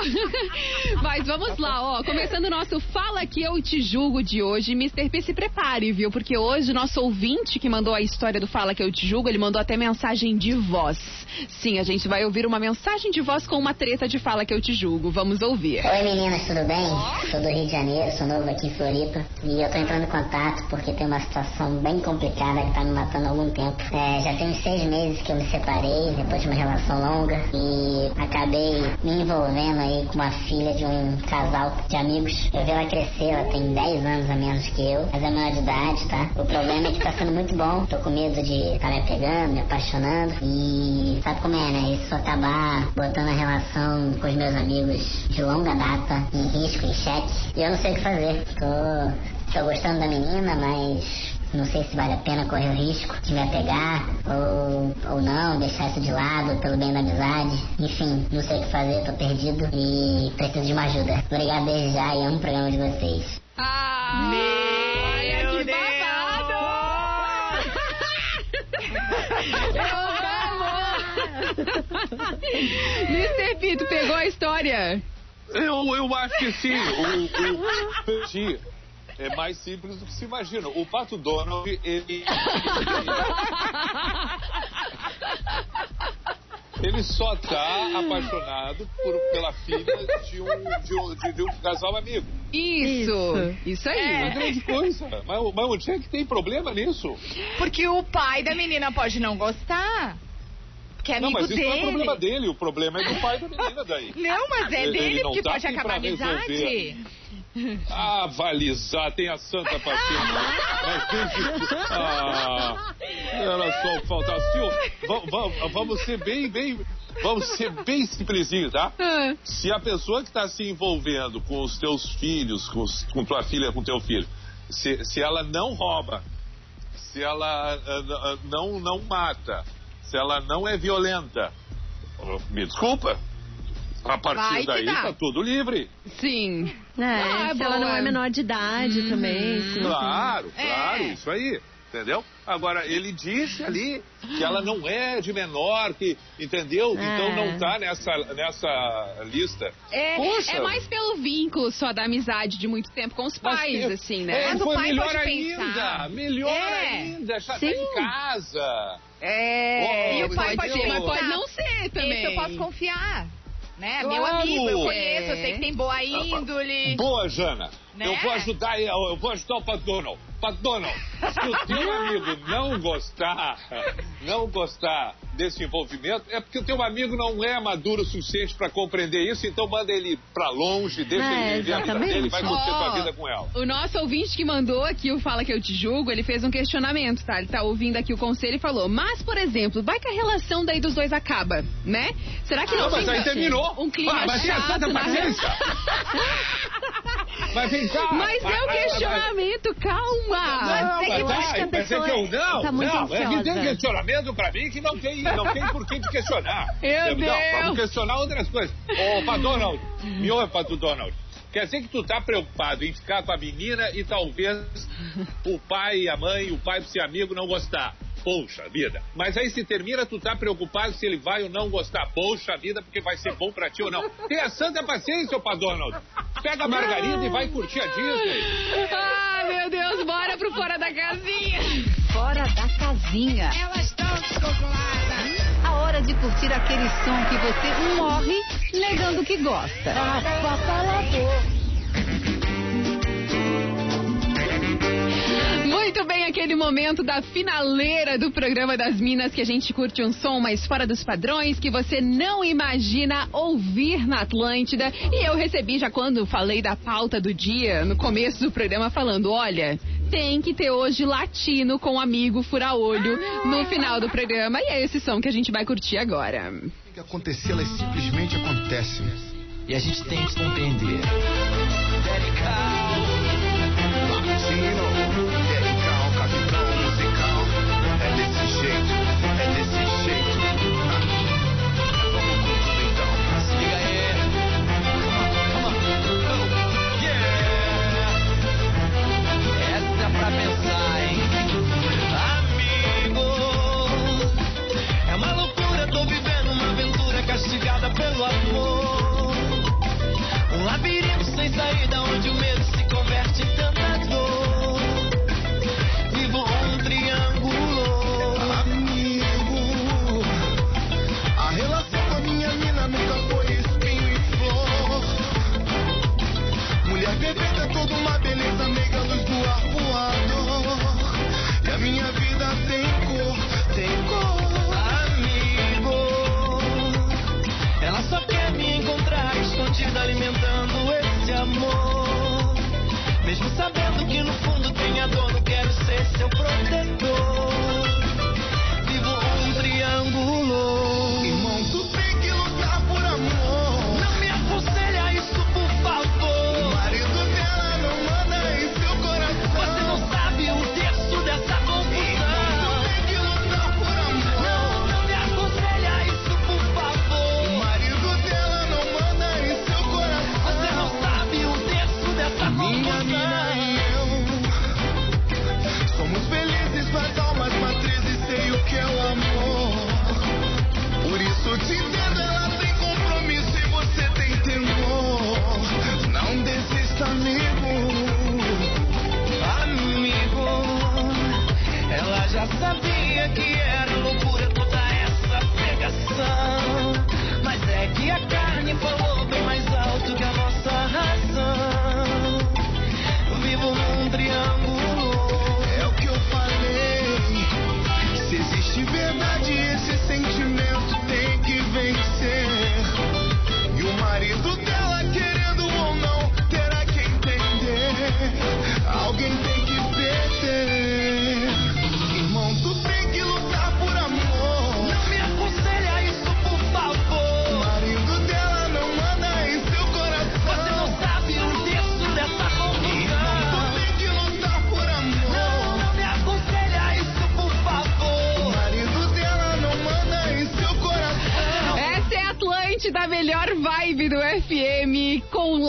[SPEAKER 1] Mas vamos lá, ó. Começando o nosso Fala que eu te julgo de hoje. Mr. P, se prepare, viu? Porque hoje o nosso ouvinte que mandou a história do Fala que eu te julgo, ele mandou até mensagem de voz. Sim, a gente vai ouvir uma mensagem de voz com uma treta de Fala que eu te julgo. Vamos ouvir.
[SPEAKER 12] Oi meninas, tudo bem? Sou do Rio de Janeiro, sou novo aqui em Floripa e eu tô entrando em contato porque tem uma situação bem complicada que tá me matando há algum tempo. É, já tem uns seis meses que eu me separei depois de uma relação longa e acabei me envolvendo aí com uma filha de um casal de amigos. Eu vi ela crescer, ela tem 10 anos a menos que eu, mas é menor de idade, tá? O problema é que tá sendo muito bom, tô com medo de estar me pegando, me apaixonando e sabe como é, né? Isso acabar botando a relação com os meus amigos de longa data em risco, em xeque. E eu não sei o que fazer. Tô, tô gostando da menina, mas não sei se vale a pena correr o risco de me apegar ou, ou não, deixar isso de lado pelo bem da amizade. Enfim, não sei o que fazer, tô perdido e preciso de uma ajuda. Obrigado desde já e amo o programa de vocês.
[SPEAKER 1] Ah,
[SPEAKER 6] Meu
[SPEAKER 1] que
[SPEAKER 6] Deus!
[SPEAKER 1] babado! Mr. P, tu pegou a história?
[SPEAKER 4] Eu, eu acho que sim. O, o, sim. É mais simples do que se imagina. O Pato Donald, ele. Ele só tá apaixonado por, pela filha de um, de, um, de- de um casal amigo.
[SPEAKER 1] Isso, isso, aí.
[SPEAKER 4] É uma grande coisa. Mas, mas onde é que tem problema nisso?
[SPEAKER 6] Porque o pai da menina pode não gostar. Que é
[SPEAKER 4] não,
[SPEAKER 6] amigo
[SPEAKER 4] mas isso
[SPEAKER 6] dele.
[SPEAKER 4] não é problema dele. O problema é do pai da menina daí.
[SPEAKER 6] Não, mas é
[SPEAKER 4] Ele- ele
[SPEAKER 6] dele
[SPEAKER 4] não
[SPEAKER 6] que
[SPEAKER 4] tá
[SPEAKER 6] pode acabar a amizade.
[SPEAKER 4] resolver. Ah, valizar, tem a santa paciência. Mas desde... Ah, era só faltar. Senhor, va- va- vamos ser bem, bem... Vamos ser bem simplesinhos, tá?
[SPEAKER 1] Ah,
[SPEAKER 4] Se a pessoa que está se envolvendo com os teus filhos, com, os- com tua filha, com teu filho, se, se ela não rouba, se ela ah, ah, não, não mata, se ela não é violenta, me desculpa. A partir daí tá tudo livre.
[SPEAKER 1] Sim.
[SPEAKER 5] É,
[SPEAKER 1] Ah,
[SPEAKER 5] se ela não é menor de idade também. sim,
[SPEAKER 4] Claro,
[SPEAKER 5] sim.
[SPEAKER 4] claro, isso aí. Entendeu? Agora, ele disse ali que ela não é de menor, que, entendeu?
[SPEAKER 1] É.
[SPEAKER 4] Então não tá nessa, nessa lista.
[SPEAKER 1] É,
[SPEAKER 4] Poxa.
[SPEAKER 1] é mais pelo vínculo só da amizade de muito tempo com os
[SPEAKER 4] Mas
[SPEAKER 1] pais,
[SPEAKER 4] eu-
[SPEAKER 1] assim, né?
[SPEAKER 4] É,
[SPEAKER 1] Mas o
[SPEAKER 4] foi
[SPEAKER 1] pai
[SPEAKER 4] melhor
[SPEAKER 1] pode
[SPEAKER 4] ainda,
[SPEAKER 1] pensar.
[SPEAKER 4] melhor
[SPEAKER 1] É.
[SPEAKER 4] ainda, já tá em casa.
[SPEAKER 6] É,
[SPEAKER 4] Oh,
[SPEAKER 6] e o pai
[SPEAKER 4] pode
[SPEAKER 6] pode
[SPEAKER 4] mas
[SPEAKER 1] não ser também.
[SPEAKER 6] Esse eu posso confiar. Né? Meu
[SPEAKER 4] Claro.
[SPEAKER 6] amigo, eu conheço, eu sei que tem boa
[SPEAKER 4] Ah,
[SPEAKER 6] índole.
[SPEAKER 4] Boa, Jana.
[SPEAKER 6] Né?
[SPEAKER 4] Eu vou ajudar eu, eu vou ajudar o Pat Donald. Pat Donald, se o teu amigo não gostar, não gostar desse envolvimento, é porque o teu amigo não é maduro o suficiente para compreender isso, então manda ele pra longe, deixa
[SPEAKER 1] É,
[SPEAKER 4] ele viver a vida
[SPEAKER 1] exatamente.
[SPEAKER 4] dele, vai curtir
[SPEAKER 1] Ó,
[SPEAKER 4] tua vida com ela.
[SPEAKER 1] O nosso ouvinte que mandou aqui o Fala Que Eu Te Julgo, ele fez um questionamento, tá? Ele tá ouvindo aqui o conselho e falou, mas, por exemplo, vai que a relação daí dos dois acaba, né? Será que não
[SPEAKER 4] Ah, mas aí terminou.
[SPEAKER 1] um clima
[SPEAKER 4] Ah, mas tem a
[SPEAKER 1] chato
[SPEAKER 4] santa
[SPEAKER 1] na
[SPEAKER 4] paciência. Mas vem
[SPEAKER 1] Mas é o
[SPEAKER 4] Mas-
[SPEAKER 1] questionamento, calma!
[SPEAKER 4] Não, mas,
[SPEAKER 5] eu acho que a
[SPEAKER 4] é
[SPEAKER 5] pessoa
[SPEAKER 4] que eu não,
[SPEAKER 5] tá muito
[SPEAKER 4] não, é que tem questionamento pra mim que não tem, não tem por que te questionar.
[SPEAKER 1] Meu
[SPEAKER 4] não,
[SPEAKER 1] Deus.
[SPEAKER 4] vamos questionar outras coisas. Ô, Pato Donald, me ouve, Pato Donald. Quer dizer que tu tá preocupado em ficar com a menina e talvez o pai e a mãe, o pai do seu amigo não gostar. Poxa vida. Mas aí se termina, tu tá preocupado se ele vai ou não gostar. Poxa vida, porque vai ser bom pra ti ou não. Tenha santa paciência, ô Donald. Pega a margarida e vai curtir a Disney.
[SPEAKER 1] Ah, meu Deus, bora pro Fora da Casinha!
[SPEAKER 11] Fora da casinha.
[SPEAKER 13] Elas estão descongeladas.
[SPEAKER 11] A hora de curtir aquele som que você morre negando que gosta.
[SPEAKER 1] Muito bem, aquele momento da finaleira do programa das Minas que a gente curte um som mais fora dos padrões que você não imagina ouvir na Atlântida. E eu recebi já quando falei da pauta do dia, no começo do programa, falando: olha. Tem que ter hoje latino com amigo fura-olho no final do programa. E é esse som que a gente vai curtir agora.
[SPEAKER 14] Tem que acontecer, elas simplesmente acontecem.
[SPEAKER 15] E a gente tem que compreender.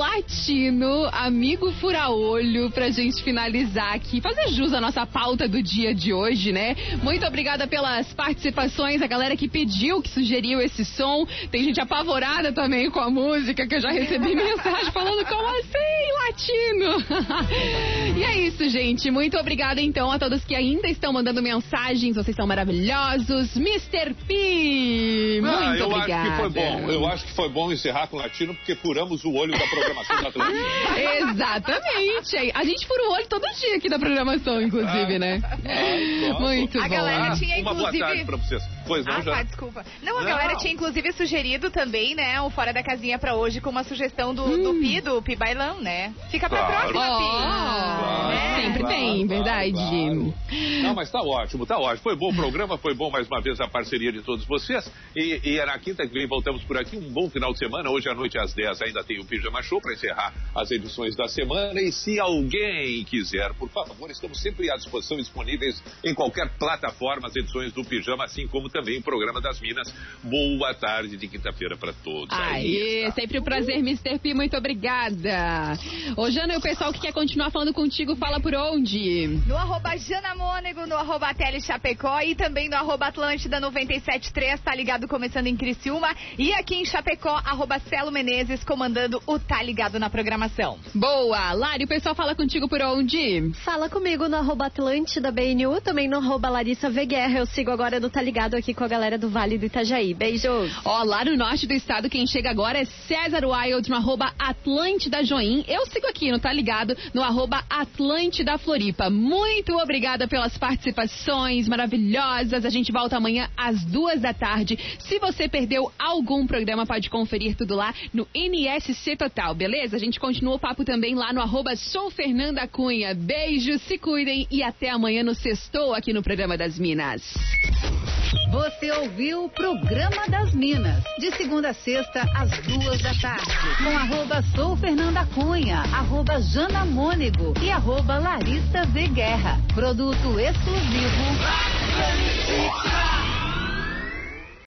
[SPEAKER 14] Latino,
[SPEAKER 13] amigo
[SPEAKER 1] fura-olho, pra gente finalizar aqui, fazer jus à nossa pauta do dia de hoje, né? Muito obrigada pelas participações, a galera que pediu, que sugeriu esse som. Tem gente apavorada também com a música, que eu já recebi mensagem falando como assim, latino? e é isso, gente. Muito obrigada, então, a todos que ainda estão mandando mensagens. Vocês são maravilhosos. Mr. P, muito
[SPEAKER 4] Ah, eu
[SPEAKER 1] obrigada.
[SPEAKER 4] acho que foi bom. Eu acho que foi bom encerrar com o latino porque furamos o olho da programação da.
[SPEAKER 1] Exatamente. A gente fura o olho todo dia aqui na programação, inclusive, né?
[SPEAKER 4] Ah,
[SPEAKER 1] Muito
[SPEAKER 6] A
[SPEAKER 1] bom.
[SPEAKER 6] galera tinha,
[SPEAKER 4] Uma boa
[SPEAKER 6] inclusive-
[SPEAKER 4] tarde pra vocês. Pois não,
[SPEAKER 6] Ah,
[SPEAKER 4] já.
[SPEAKER 6] tá, desculpa. Não, a
[SPEAKER 4] Não.
[SPEAKER 6] galera tinha inclusive sugerido também, né, o Fora da Casinha pra hoje com uma sugestão do,
[SPEAKER 1] Hum.
[SPEAKER 6] do Pi, do Pi Bailão, né? Fica pra
[SPEAKER 4] Claro.
[SPEAKER 6] próxima, Pi.
[SPEAKER 1] Ó,
[SPEAKER 6] É.
[SPEAKER 1] sempre
[SPEAKER 4] Claro,
[SPEAKER 1] tem,
[SPEAKER 4] claro,
[SPEAKER 1] verdade.
[SPEAKER 4] claro. Não, mas tá ótimo, tá ótimo. Foi bom o programa, foi bom mais uma vez a parceria de todos vocês. E, e é na quinta que vem voltamos por aqui. Um bom final de semana. Hoje à noite às 10 ainda tem o Pijama Show para encerrar as edições da semana. E se alguém quiser, por favor, estamos sempre à disposição disponíveis em qualquer plataforma as edições do Pijama, assim como também o programa das Minas. Boa tarde de quinta-feira para todos.
[SPEAKER 1] Aê, sempre um prazer, Mr. P, muito obrigada. Ô, Jana, e o pessoal que quer continuar falando contigo, fala por onde?
[SPEAKER 6] No arroba Jana Mônego, no arroba Tele Chapecó e também no arroba Atlântida 973, tá ligado começando em Criciúma. E aqui em Chapecó, arroba Celo Menezes, comandando o Tá Ligado na programação.
[SPEAKER 1] Boa! Lari, o pessoal fala contigo por onde?
[SPEAKER 5] Fala comigo no arroba Atlântida BNU, também no arroba Larissa V Guerra. Eu sigo agora no Tá Ligado aqui com a galera do Vale do Itajaí. Beijos.
[SPEAKER 1] Ó, lá no norte do estado, quem chega agora é César Wild no arroba Atlântida Join. Eu sigo aqui, não tá ligado? No arroba Atlântida Floripa. Muito obrigada pelas participações maravilhosas. A gente volta amanhã às duas da tarde. Se você perdeu algum programa, pode conferir tudo lá no NSC Total, beleza? A gente continua o papo também lá no arroba Sou Fernanda Cunha. Beijos, se cuidem e até amanhã no Sextou aqui no programa das Minas.
[SPEAKER 11] Você ouviu o Programa das Minas, de segunda a sexta, às duas da tarde, com arroba Sou Fernanda Cunha, arroba Jana e arroba Larissa V. Guerra. Produto exclusivo.